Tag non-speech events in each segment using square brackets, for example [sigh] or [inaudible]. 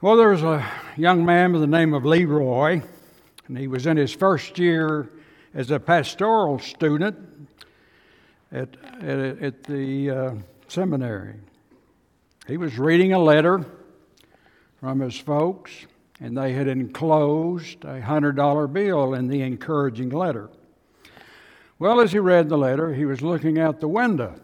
Well, there was a young man by the name of Leroy, and he was in his first year as a pastoral student at, at, at the uh, seminary. He was reading a letter from his folks, and they had enclosed a $100 bill in the encouraging letter. Well, as he read the letter, he was looking out the window.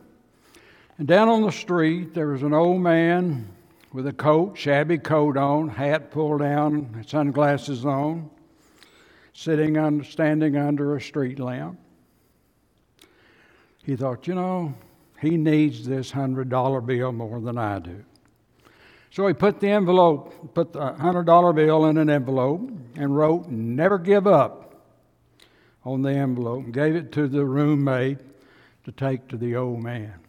And down on the street, there was an old man with a coat, shabby coat on, hat pulled down, sunglasses on, sitting under, standing under a street lamp. He thought, you know, he needs this hundred dollar bill more than I do. So he put the envelope, put the hundred dollar bill in an envelope, and wrote "Never give up" on the envelope. And gave it to the roommate to take to the old man.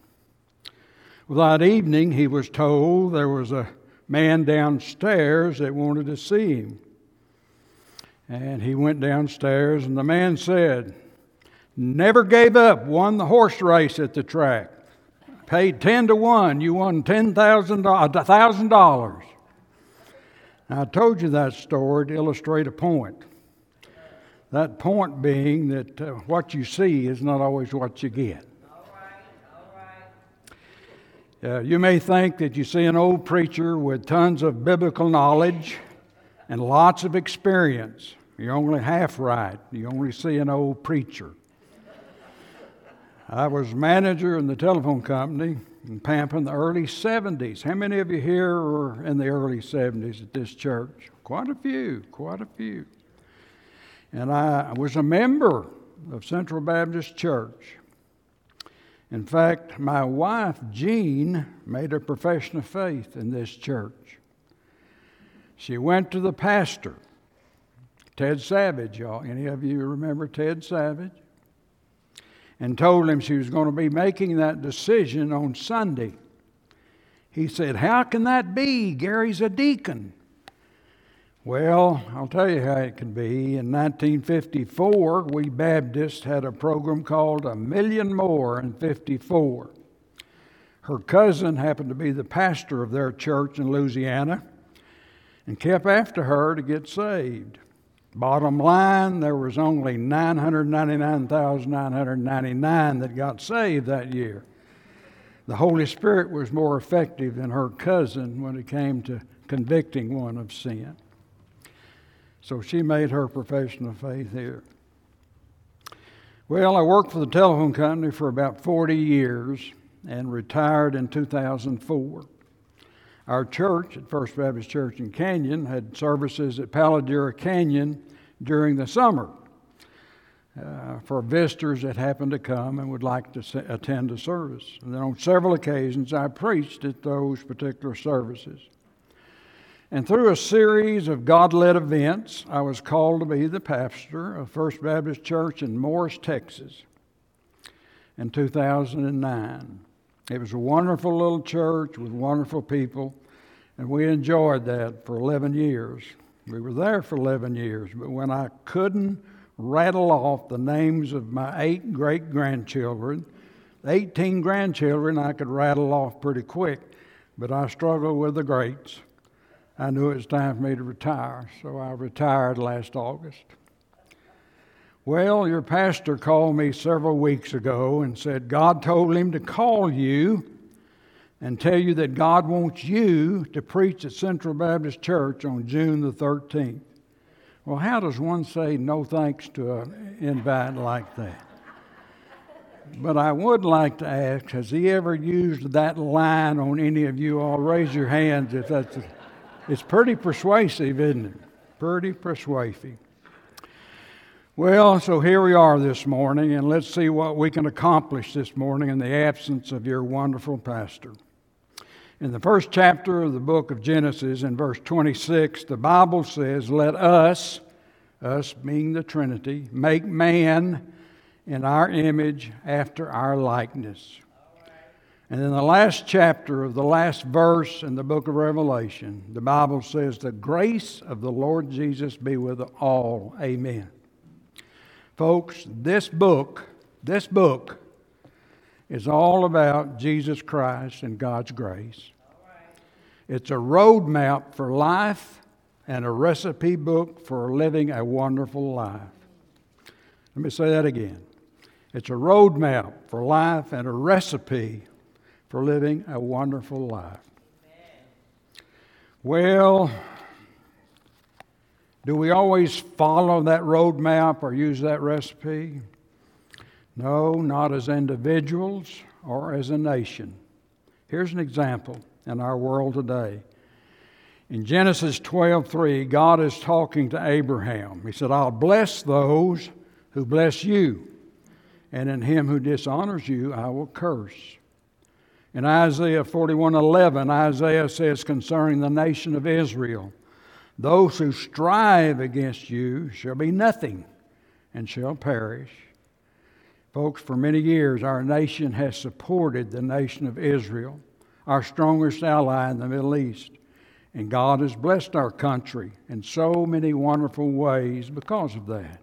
Well, that evening, he was told there was a man downstairs that wanted to see him. And he went downstairs, and the man said, Never gave up, won the horse race at the track. Paid 10 to 1, you won $10,000. I told you that story to illustrate a point. That point being that uh, what you see is not always what you get. Uh, you may think that you see an old preacher with tons of biblical knowledge and lots of experience. You're only half right. You only see an old preacher. I was manager in the telephone company in Pampa in the early 70s. How many of you here were in the early 70s at this church? Quite a few, quite a few. And I was a member of Central Baptist Church. In fact, my wife, Jean, made a profession of faith in this church. She went to the pastor, Ted Savage, y'all. Any of you remember Ted Savage? And told him she was going to be making that decision on Sunday. He said, How can that be? Gary's a deacon. Well, I'll tell you how it can be. In 1954, we Baptists had a program called A Million More in 54. Her cousin happened to be the pastor of their church in Louisiana and kept after her to get saved. Bottom line, there was only 999,999 that got saved that year. The Holy Spirit was more effective than her cousin when it came to convicting one of sin. So she made her profession of faith here. Well, I worked for the telephone company for about 40 years and retired in 2004. Our church at First Baptist Church in Canyon had services at Palo Duro Canyon during the summer uh, for visitors that happened to come and would like to attend a service. And then on several occasions, I preached at those particular services. And through a series of God led events, I was called to be the pastor of First Baptist Church in Morris, Texas in 2009. It was a wonderful little church with wonderful people, and we enjoyed that for 11 years. We were there for 11 years, but when I couldn't rattle off the names of my eight great grandchildren, 18 grandchildren I could rattle off pretty quick, but I struggled with the greats. I knew it was time for me to retire, so I retired last August. Well, your pastor called me several weeks ago and said God told him to call you and tell you that God wants you to preach at Central Baptist Church on June the 13th. Well, how does one say no thanks to an invite like that? But I would like to ask has he ever used that line on any of you all? Raise your hands if that's. A, it's pretty persuasive, isn't it? Pretty persuasive. Well, so here we are this morning, and let's see what we can accomplish this morning in the absence of your wonderful pastor. In the first chapter of the book of Genesis, in verse 26, the Bible says, Let us, us being the Trinity, make man in our image after our likeness. And in the last chapter of the last verse in the book of Revelation, the Bible says, The grace of the Lord Jesus be with all. Amen. Folks, this book, this book is all about Jesus Christ and God's grace. It's a roadmap for life and a recipe book for living a wonderful life. Let me say that again. It's a roadmap for life and a recipe for living a wonderful life. Well, do we always follow that roadmap or use that recipe? No, not as individuals or as a nation. Here's an example in our world today. In Genesis 12:3, God is talking to Abraham. He said, "I'll bless those who bless you, and in him who dishonors you I will curse." In Isaiah 41:11, Isaiah says concerning the nation of Israel, "Those who strive against you shall be nothing and shall perish." Folks, for many years our nation has supported the nation of Israel, our strongest ally in the Middle East. And God has blessed our country in so many wonderful ways because of that.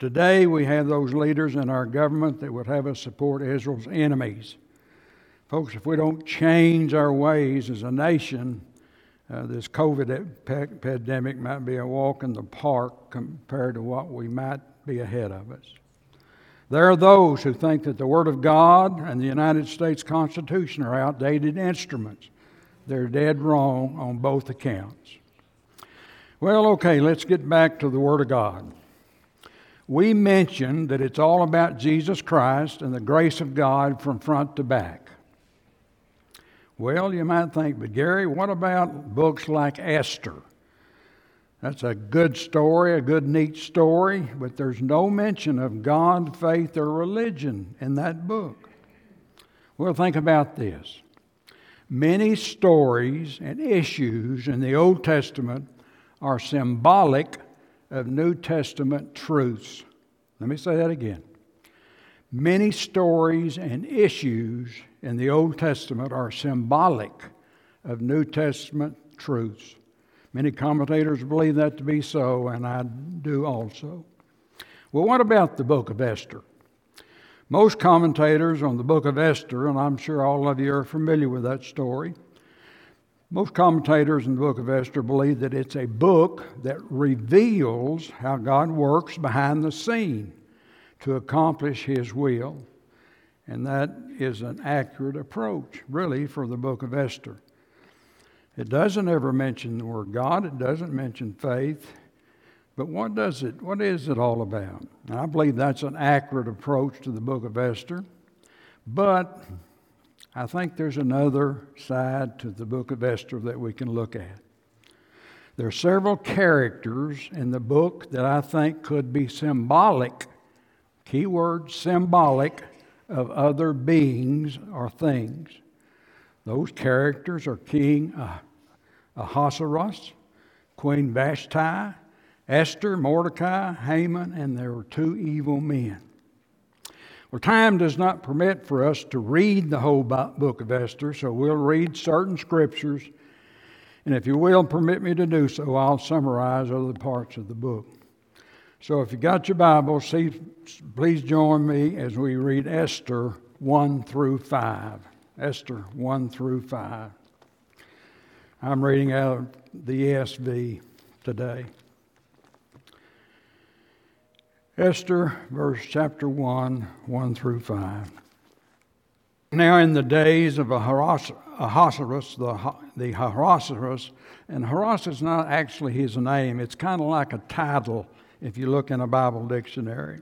Today, we have those leaders in our government that would have us support Israel's enemies. Folks, if we don't change our ways as a nation, uh, this COVID pandemic might be a walk in the park compared to what we might be ahead of us. There are those who think that the Word of God and the United States Constitution are outdated instruments they're dead wrong on both accounts. Well, okay, let's get back to the Word of God. We mentioned that it's all about Jesus Christ and the grace of God from front to back. Well, you might think, but Gary, what about books like Esther? That's a good story, a good, neat story, but there's no mention of God, faith, or religion in that book. Well, think about this. Many stories and issues in the Old Testament are symbolic of New Testament truths. Let me say that again. Many stories and issues in the Old Testament are symbolic of New Testament truths. Many commentators believe that to be so, and I do also. Well, what about the book of Esther? Most commentators on the book of Esther, and I'm sure all of you are familiar with that story, most commentators in the book of Esther believe that it's a book that reveals how God works behind the scene to accomplish His will. And that is an accurate approach, really, for the book of Esther. It doesn't ever mention the word God, it doesn't mention faith, but what does it what is it all about? And I believe that's an accurate approach to the book of Esther. But I think there's another side to the book of Esther that we can look at. There are several characters in the book that I think could be symbolic, keyword symbolic, of other beings or things. Those characters are King uh, Ahasuerus, Queen Vashti, Esther, Mordecai, Haman, and there were two evil men. Well, time does not permit for us to read the whole book of Esther, so we'll read certain scriptures. And if you will permit me to do so, I'll summarize other parts of the book. So if you got your Bible, see, please join me as we read Esther 1 through 5. Esther 1 through 5. I'm reading out of the ESV today. Esther, verse chapter 1, 1 through 5. Now, in the days of Ahasuerus, the, the Ahasuerus, and Ahasuerus is not actually his name, it's kind of like a title if you look in a Bible dictionary.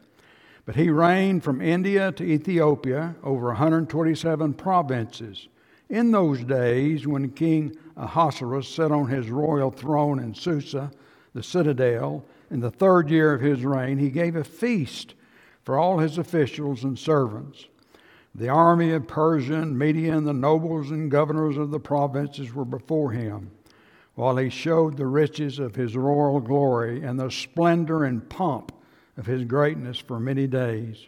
But he reigned from India to Ethiopia over 127 provinces. In those days, when King Ahasuerus sat on his royal throne in Susa, the citadel, in the third year of his reign, he gave a feast for all his officials and servants. The army of Persia Media and the nobles and governors of the provinces were before him, while he showed the riches of his royal glory and the splendor and pomp of his greatness for many days.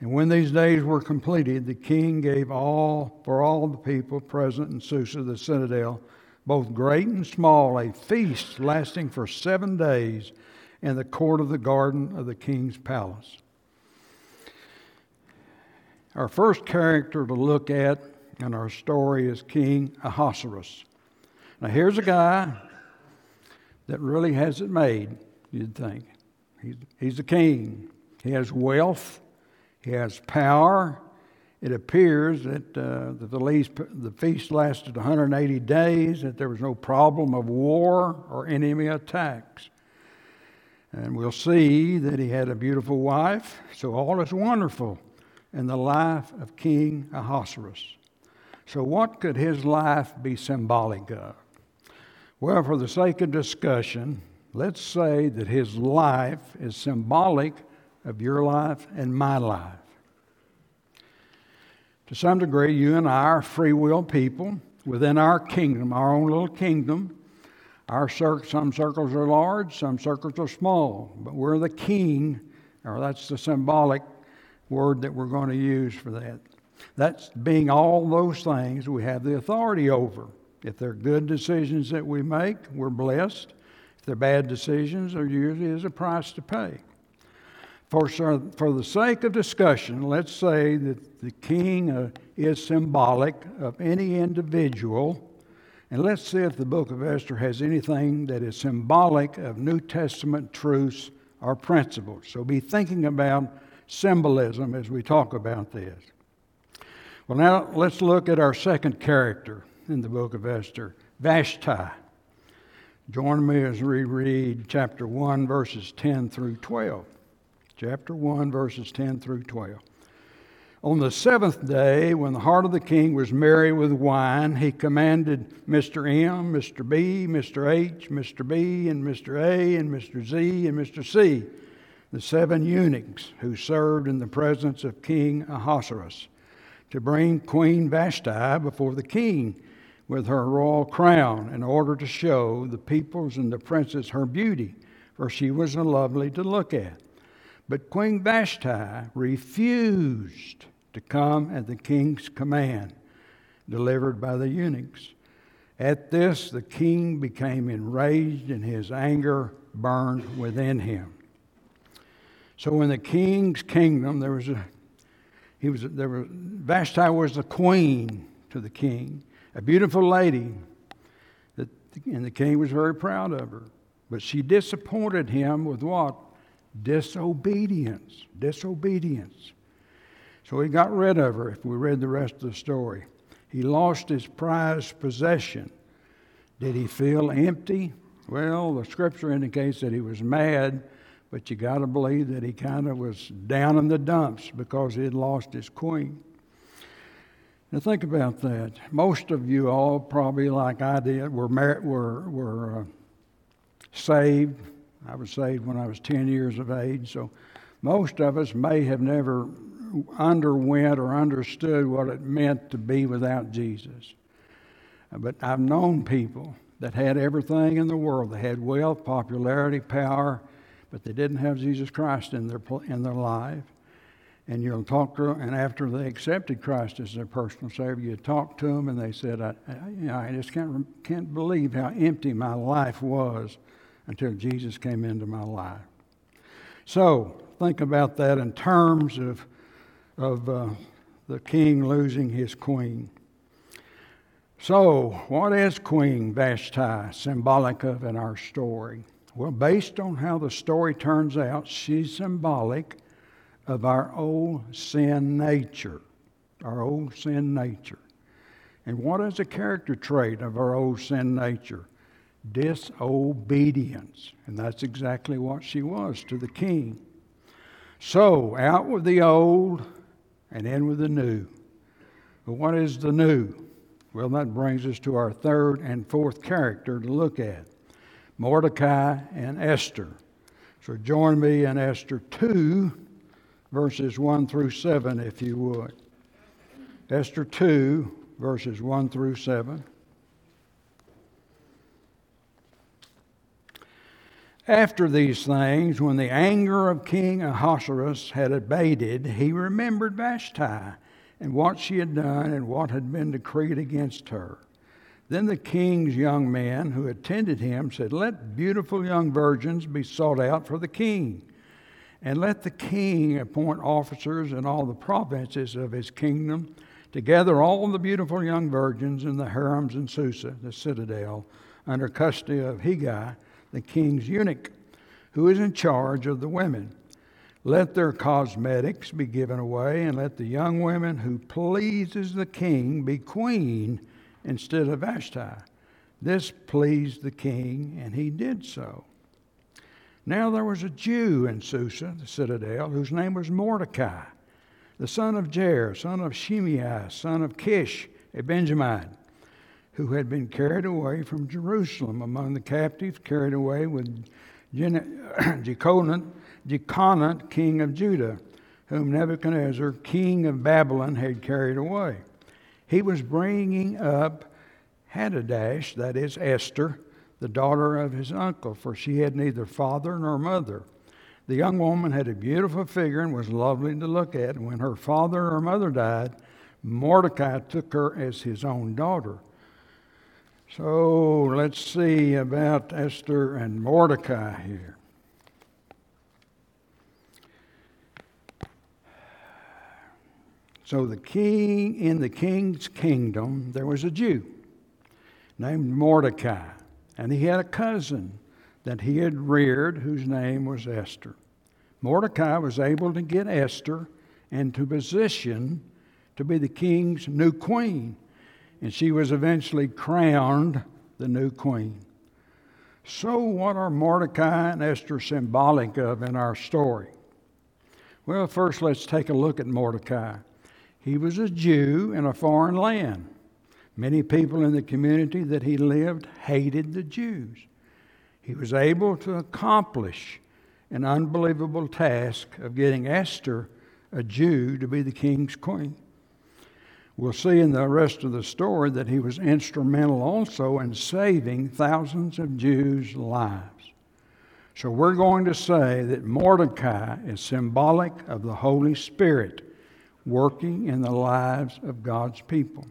And when these days were completed, the king gave all for all the people present in Susa the citadel, both great and small, a feast lasting for seven days in the court of the garden of the king's palace. Our first character to look at in our story is King Ahasuerus. Now, here's a guy that really has it made, you'd think. He's, he's a king. He has wealth, he has power. It appears that, uh, that the, least, the feast lasted 180 days, that there was no problem of war or enemy attacks. And we'll see that he had a beautiful wife, so all is wonderful in the life of King Ahasuerus. So, what could his life be symbolic of? Well, for the sake of discussion, let's say that his life is symbolic of your life and my life. To some degree, you and I are free will people within our kingdom, our own little kingdom. Our cir- some circles are large, some circles are small, but we're the king, or that's the symbolic word that we're going to use for that. That's being all those things we have the authority over. If they're good decisions that we make, we're blessed. If they're bad decisions, there usually is a price to pay. For, for the sake of discussion, let's say that the king uh, is symbolic of any individual, and let's see if the book of Esther has anything that is symbolic of New Testament truths or principles. So be thinking about symbolism as we talk about this. Well, now let's look at our second character in the book of Esther, Vashti. Join me as we read chapter 1, verses 10 through 12. Chapter 1, verses 10 through 12. On the seventh day, when the heart of the king was merry with wine, he commanded Mr. M, Mr. B, Mr. H, Mr. B, and Mr. A, and Mr. Z, and Mr. C, the seven eunuchs who served in the presence of King Ahasuerus, to bring Queen Vashti before the king with her royal crown in order to show the peoples and the princes her beauty, for she was lovely to look at. But Queen Vashti refused to come at the king's command, delivered by the eunuchs. At this, the king became enraged, and his anger burned within him. So, in the king's kingdom, there was a he was there was Vashti was the queen to the king, a beautiful lady that, and the king was very proud of her. But she disappointed him with what? Disobedience. Disobedience. So he got rid of her, if we read the rest of the story. He lost his prized possession. Did he feel empty? Well, the scripture indicates that he was mad, but you got to believe that he kind of was down in the dumps because he had lost his queen. Now think about that. Most of you all, probably like I did, were mar- were were uh, saved. I was saved when I was 10 years of age. So most of us may have never underwent or understood what it meant to be without Jesus. But I've known people that had everything in the world. They had wealth, popularity, power, but they didn't have Jesus Christ in their in their life and you'll talk to them, and after they accepted Christ as their personal Savior, you talk to them, and they said, I, I, you know, I just can't, can't believe how empty my life was until Jesus came into my life. So, think about that in terms of, of uh, the king losing his queen. So, what is Queen Vashti symbolic of in our story? Well, based on how the story turns out, she's symbolic of our old sin nature. Our old sin nature. And what is a character trait of our old sin nature? Disobedience. And that's exactly what she was to the king. So, out with the old and in with the new. But what is the new? Well, that brings us to our third and fourth character to look at Mordecai and Esther. So, join me in Esther 2 verses 1 through 7, if you would. Esther 2, verses 1 through 7. After these things, when the anger of King Ahasuerus had abated, he remembered Vashti and what she had done and what had been decreed against her. Then the king's young men who attended him said, Let beautiful young virgins be sought out for the king and let the king appoint officers in all the provinces of his kingdom to gather all the beautiful young virgins in the harems in Susa, the citadel, under custody of Hegai, the king's eunuch, who is in charge of the women. Let their cosmetics be given away, and let the young women who pleases the king be queen instead of Vashti. This pleased the king, and he did so. Now there was a Jew in Susa, the citadel, whose name was Mordecai, the son of Jair, son of Shimei, son of Kish, a Benjamite, who had been carried away from Jerusalem among the captives, carried away with [clears throat] Jeconiah, king of Judah, whom Nebuchadnezzar, king of Babylon, had carried away. He was bringing up Hadassah, that is Esther, the daughter of his uncle, for she had neither father nor mother. The young woman had a beautiful figure and was lovely to look at. And when her father or mother died, Mordecai took her as his own daughter. So let's see about Esther and Mordecai here. So the king in the king's kingdom there was a Jew named Mordecai, and he had a cousin that he had reared whose name was Esther. Mordecai was able to get Esther into position to be the king's new queen, and she was eventually crowned the new queen. So, what are Mordecai and Esther symbolic of in our story? Well, first let's take a look at Mordecai. He was a Jew in a foreign land. Many people in the community that he lived hated the Jews. He was able to accomplish an unbelievable task of getting Esther, a Jew, to be the king's queen. We'll see in the rest of the story that he was instrumental also in saving thousands of Jews' lives. So we're going to say that Mordecai is symbolic of the Holy Spirit working in the lives of God's people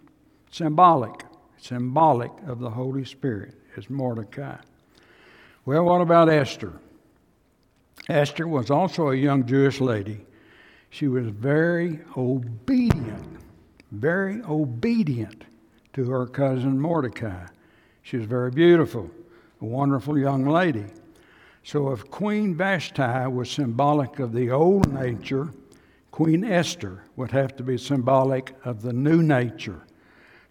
symbolic, symbolic of the Holy Spirit is Mordecai. Well, what about Esther? Esther was also a young Jewish lady. She was very obedient, very obedient to her cousin Mordecai. She was very beautiful, a wonderful young lady. So, if Queen Vashti was symbolic of the old nature, Queen Esther would have to be symbolic of the new nature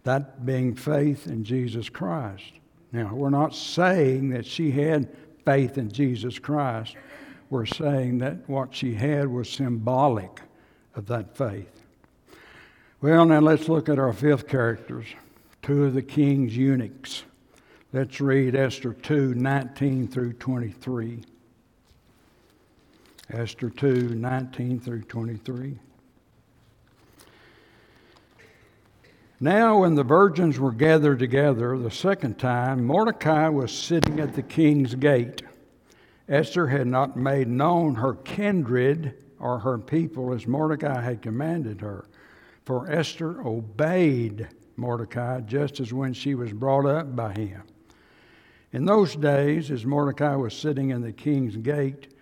that being faith in Jesus Christ. Now, we're not saying that she had faith in Jesus Christ. We're saying that what she had was symbolic of that faith. Well, now let's look at our fifth characters, two of the king's eunuchs. Let's read Esther 2 19 through 23. Esther 2 19 through 23. Now, when the virgins were gathered together the second time, Mordecai was sitting at the king's gate. Esther had not made known her kindred or her people as Mordecai had commanded her, for Esther obeyed Mordecai just as when she was brought up by him. In those days, as Mordecai was sitting in the king's gate,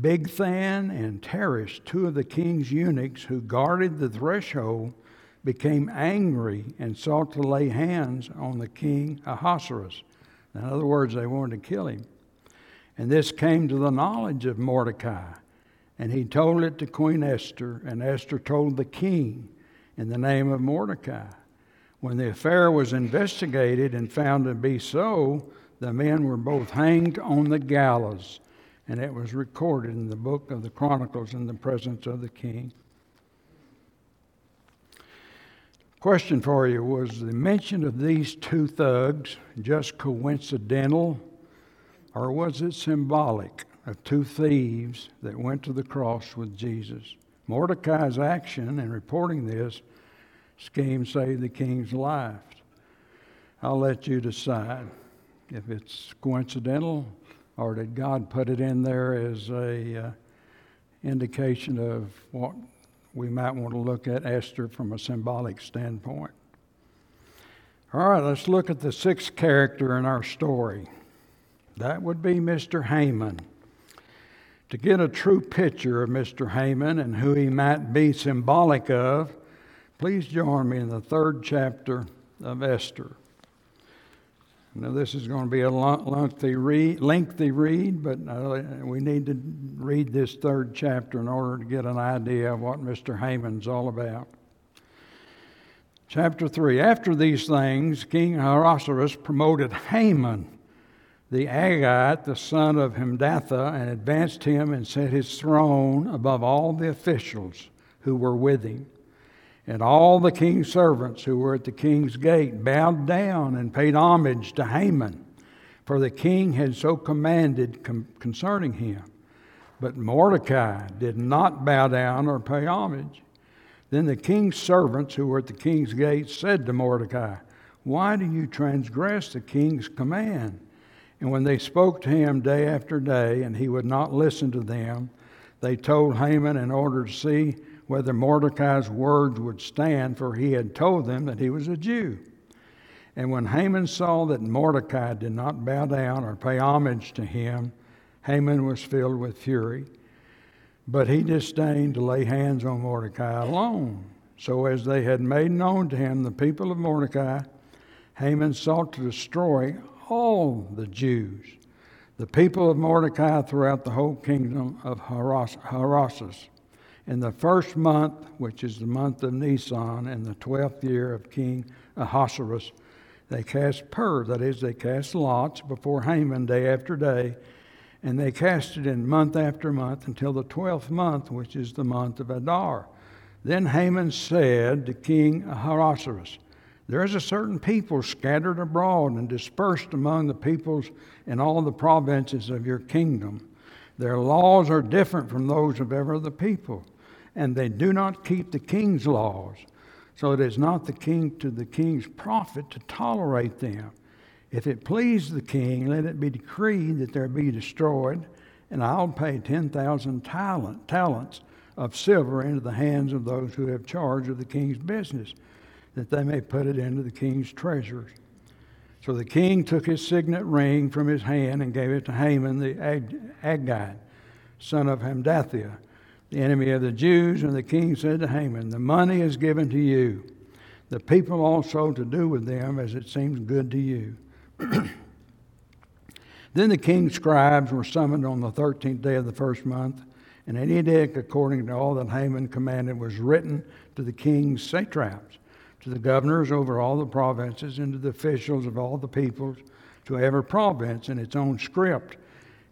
Bigthan and Teresh, two of the king's eunuchs who guarded the threshold, became angry and sought to lay hands on the king Ahasuerus. In other words, they wanted to kill him. And this came to the knowledge of Mordecai. And he told it to Queen Esther, and Esther told the king in the name of Mordecai. When the affair was investigated and found to be so, the men were both hanged on the gallows, and it was recorded in the book of the Chronicles in the presence of the king. Question for you Was the mention of these two thugs just coincidental, or was it symbolic of two thieves that went to the cross with Jesus? Mordecai's action in reporting this scheme saved the king's life. I'll let you decide if it's coincidental or did God put it in there as a uh, indication of what we might want to look at Esther from a symbolic standpoint. All right, let's look at the sixth character in our story. That would be Mr. Haman. To get a true picture of Mr. Haman and who he might be symbolic of, Please join me in the third chapter of Esther. Now, this is going to be a lengthy read, lengthy read but uh, we need to read this third chapter in order to get an idea of what Mr. Haman's all about. Chapter 3 After these things, King Ahasuerus promoted Haman, the Agagite, the son of Hammedatha, and advanced him and set his throne above all the officials who were with him. And all the king's servants who were at the king's gate bowed down and paid homage to Haman, for the king had so commanded com- concerning him. But Mordecai did not bow down or pay homage. Then the king's servants who were at the king's gate said to Mordecai, Why do you transgress the king's command? And when they spoke to him day after day, and he would not listen to them, they told Haman in order to see whether Mordecai's words would stand, for he had told them that he was a Jew. And when Haman saw that Mordecai did not bow down or pay homage to him, Haman was filled with fury. But he disdained to lay hands on Mordecai alone. So, as they had made known to him the people of Mordecai, Haman sought to destroy all the Jews, the people of Mordecai throughout the whole kingdom of Ahasuerus. In the first month, which is the month of Nisan, in the twelfth year of King Ahasuerus, they cast pur, that is, they cast lots before Haman day after day, and they cast it in month after month until the twelfth month, which is the month of Adar. Then Haman said to King Ahasuerus, There is a certain people scattered abroad and dispersed among the peoples in all the provinces of your kingdom. Their laws are different from those of every other people and they do not keep the king's laws. So it is not the king to the king's profit to tolerate them. If it please the king, let it be decreed that there be destroyed, and I'll pay 10,000 talent, talents of silver into the hands of those who have charge of the king's business, that they may put it into the king's treasures. So the king took his signet ring from his hand and gave it to Haman the Ag- Agagite, son of Hammedatha the enemy of the Jews, and the king said to Haman, The money is given to you, the people also to do with them as it seems good to you. [clears throat] then the king's scribes were summoned on the thirteenth day of the first month, and an edict according to all that Haman commanded was written to the king's satraps, to the governors over all the provinces, and to the officials of all the peoples, to every province in its own script,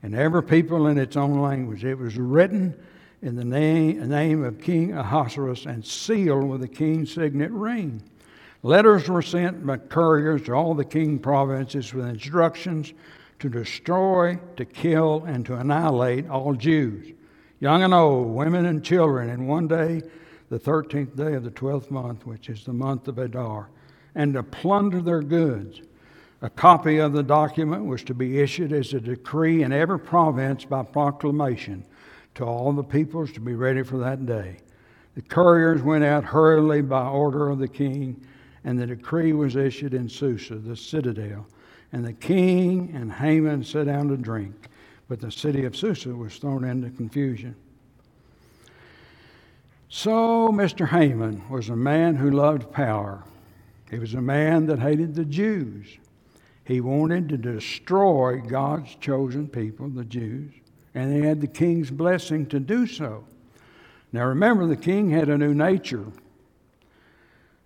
and every people in its own language. It was written in the name, name of King Ahasuerus and sealed with the king's signet ring. Letters were sent by couriers to all the king provinces with instructions to destroy, to kill, and to annihilate all Jews, young and old, women and children, in one day, the 13th day of the 12th month, which is the month of Adar, and to plunder their goods. A copy of the document was to be issued as a decree in every province by proclamation to all the peoples to be ready for that day. The couriers went out hurriedly by order of the king, and the decree was issued in Susa, the citadel. And the king and Haman sat down to drink, but the city of Susa was thrown into confusion. So, Mr. Haman was a man who loved power. He was a man that hated the Jews. He wanted to destroy God's chosen people, the Jews and he had the king's blessing to do so. Now remember, the king had a new nature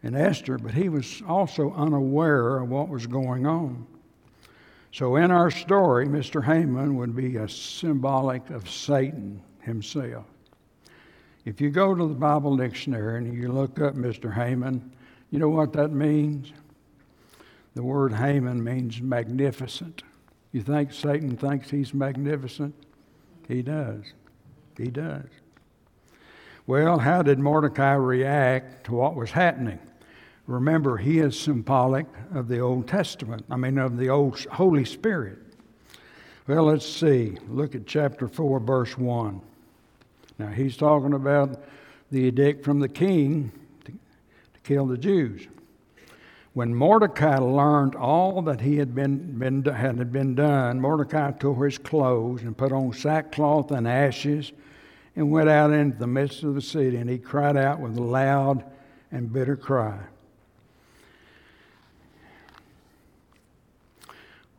in Esther, but he was also unaware of what was going on. So in our story, Mr. Haman would be a symbolic of Satan himself. If you go to the Bible dictionary and you look up Mr. Haman, you know what that means? The word Haman means magnificent. You think Satan thinks he's magnificent? He does. He does. Well, how did Mordecai react to what was happening? Remember, he is symbolic of the Old Testament, I mean, of the old Holy Spirit. Well, let's see. Look at chapter 4, verse 1. Now, he's talking about the edict from the king to, to kill the Jews. When Mordecai learned all that he had been, been, had been done, Mordecai tore his clothes and put on sackcloth and ashes and went out into the midst of the city. And he cried out with a loud and bitter cry.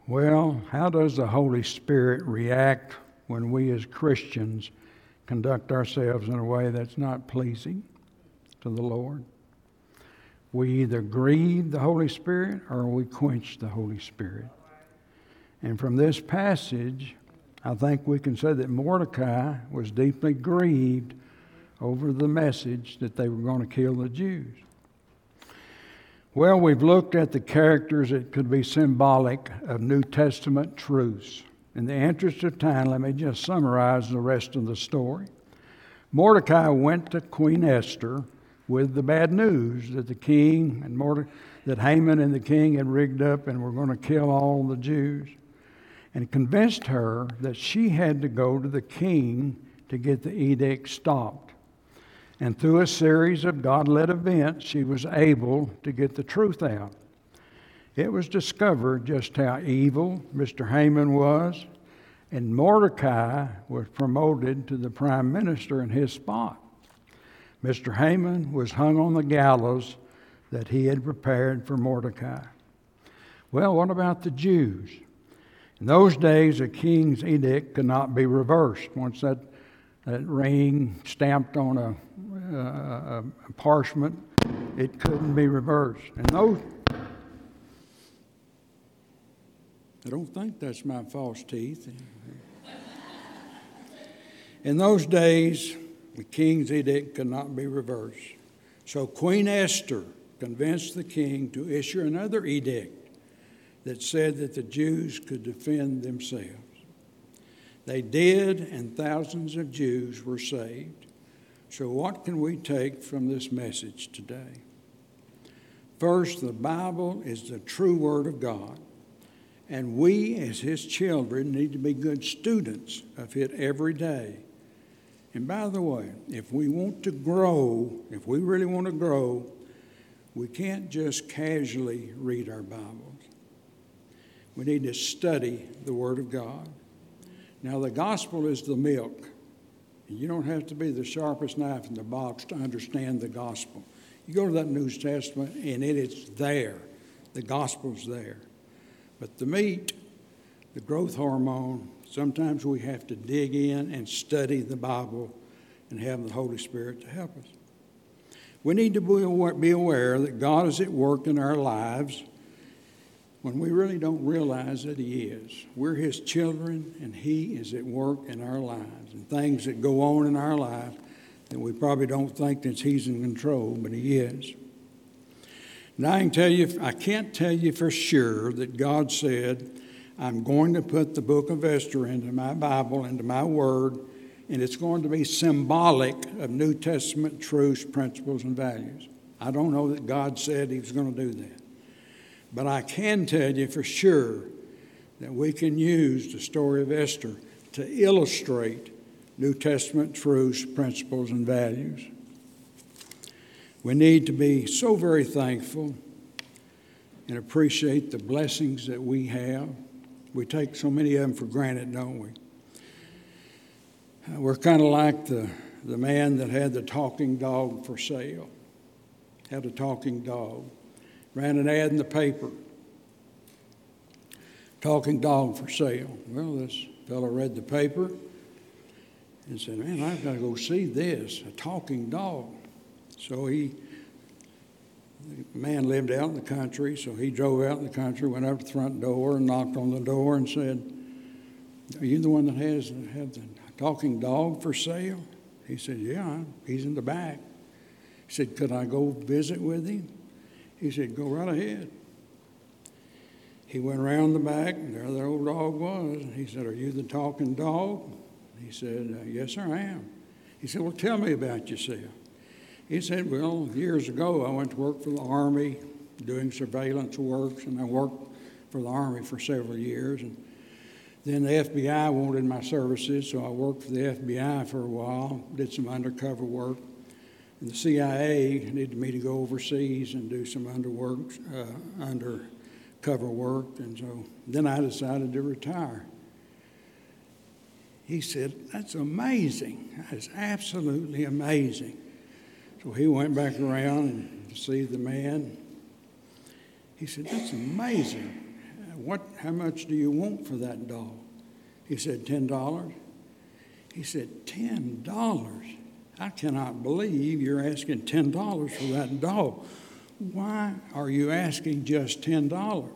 Well, how does the Holy Spirit react when we as Christians conduct ourselves in a way that's not pleasing to the Lord? We either grieve the Holy Spirit or we quench the Holy Spirit. And from this passage, I think we can say that Mordecai was deeply grieved over the message that they were going to kill the Jews. Well, we've looked at the characters that could be symbolic of New Testament truths. In the interest of time, let me just summarize the rest of the story. Mordecai went to Queen Esther with the bad news that the king and Morde- that Haman and the king had rigged up and were going to kill all the Jews, and convinced her that she had to go to the king to get the edict stopped. And through a series of God led events, she was able to get the truth out. It was discovered just how evil Mr. Haman was, and Mordecai was promoted to the prime minister in his spot. Mr. Haman was hung on the gallows that he had prepared for Mordecai. Well, what about the Jews? In those days, a king's edict could not be reversed. Once that that ring stamped on a, uh, a, a parchment, it couldn't be reversed. And those, I don't think that's my false teeth. In those days, the king's edict could not be reversed. So Queen Esther convinced the king to issue another edict that said that the Jews could defend themselves. They did, and thousands of Jews were saved. So, what can we take from this message today? First, the Bible is the true Word of God, and we, as His children, need to be good students of it every day. And by the way, if we want to grow, if we really want to grow, we can't just casually read our Bibles. We need to study the Word of God. Now, the gospel is the milk. You don't have to be the sharpest knife in the box to understand the gospel. You go to that New Testament and it is there. The gospel's there. But the meat, the growth hormone, sometimes we have to dig in and study the Bible and have the Holy Spirit to help us. We need to be aware that God is at work in our lives when we really don't realize that He is. We're His children, and He is at work in our lives and things that go on in our lives that we probably don't think that He's in control, but He is. Now, I can tell you, I can't tell you for sure that God said, I'm going to put the book of Esther into my Bible, into my Word, and it's going to be symbolic of New Testament truths, principles, and values. I don't know that God said He was going to do that. But I can tell you for sure that we can use the story of Esther to illustrate New Testament truths, principles, and values. We need to be so very thankful and appreciate the blessings that we have. We take so many of them for granted, don't we? We're kind of like the, the man that had the talking dog for sale, had a talking dog ran an ad in the paper talking dog for sale. Well, this fellow read the paper and said, Man, I've got to go see this a talking dog. So he, the man lived out in the country, so he drove out in the country, went up to the front door and knocked on the door and said, Are you the one that has the talking dog for sale? He said, Yeah, he's in the back. He said, Could I go visit with him? He said, Go right ahead. He went around the back, and there the old dog was. He said, Are you the talking dog? He said, Yes, sir, I am. He said, Well, tell me about yourself. He said, Well, years ago, I went to work for the Army doing surveillance work, and I worked for the Army for several years. And then the FBI wanted my services, so I worked for the FBI for a while, did some undercover work. And the CIA needed me to go overseas and do some underwork, uh, undercover work, and so then I decided to retire. He said, That's amazing. That is absolutely amazing. So he went back around and see the man. He said, That's amazing. What, how much do you want for that doll? He said, $10. He said, $10? I cannot believe you're asking $10 for that doll. Why are you asking just $10?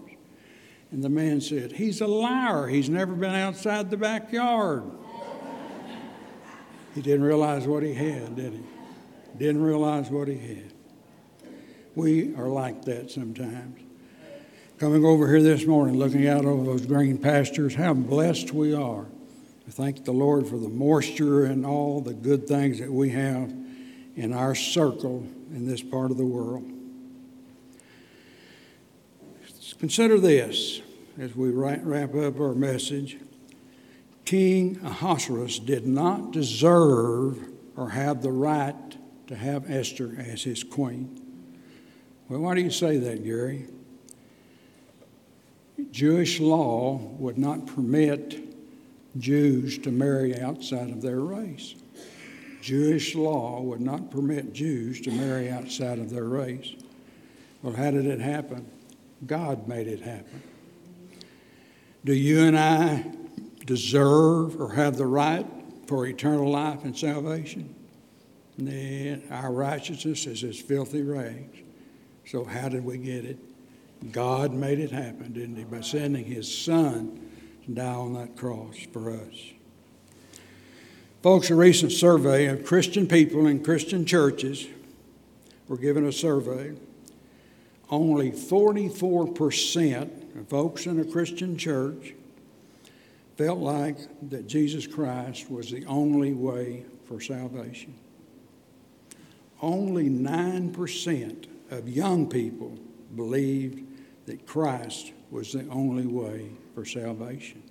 And the man said, He's a liar. He's never been outside the backyard. He didn't realize what he had, did he? Didn't realize what he had. We are like that sometimes. Coming over here this morning, looking out over those green pastures, how blessed we are. I thank the Lord for the moisture and all the good things that we have in our circle in this part of the world. Consider this as we wrap up our message. King Ahasuerus did not deserve or have the right to have Esther as his queen. Well, why do you say that, Gary? Jewish law would not permit Jews to marry outside of their race. Jewish law would not permit Jews to marry outside of their race. Well, how did it happen? God made it happen. Do you and I deserve or have the right for eternal life and salvation? Nah, our righteousness is as filthy rags. So, how did we get it? God made it happen, didn't He? By sending His Son to die on that cross for us. Folks, a recent survey of Christian people in Christian churches were given a survey. Only 44% of folks in a Christian church felt like that Jesus Christ was the only way for salvation. Only 9% of young people believed that Christ was the only way for salvation.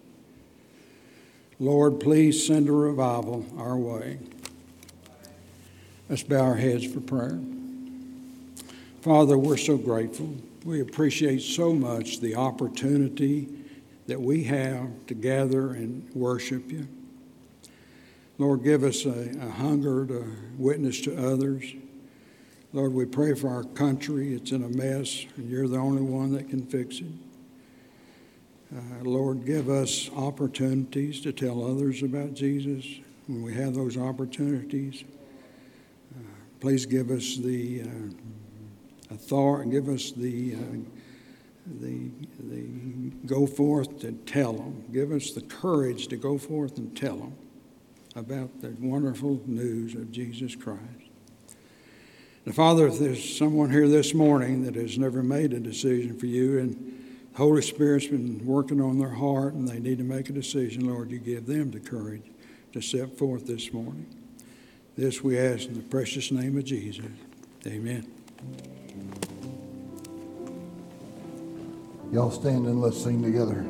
Lord, please send a revival our way. Let's bow our heads for prayer. Father, we're so grateful. We appreciate so much the opportunity that we have to gather and worship you. Lord, give us a, a hunger to witness to others. Lord, we pray for our country. It's in a mess, and you're the only one that can fix it. Uh, Lord, give us opportunities to tell others about Jesus when we have those opportunities. Uh, please give us the uh, authority, give us the, uh, the, the go forth to tell them. Give us the courage to go forth and tell them about the wonderful news of Jesus Christ. Now, Father, if there's someone here this morning that has never made a decision for you and the Holy Spirit's been working on their heart and they need to make a decision, Lord, you give them the courage to step forth this morning. This we ask in the precious name of Jesus. Amen. Y'all stand and let's sing together.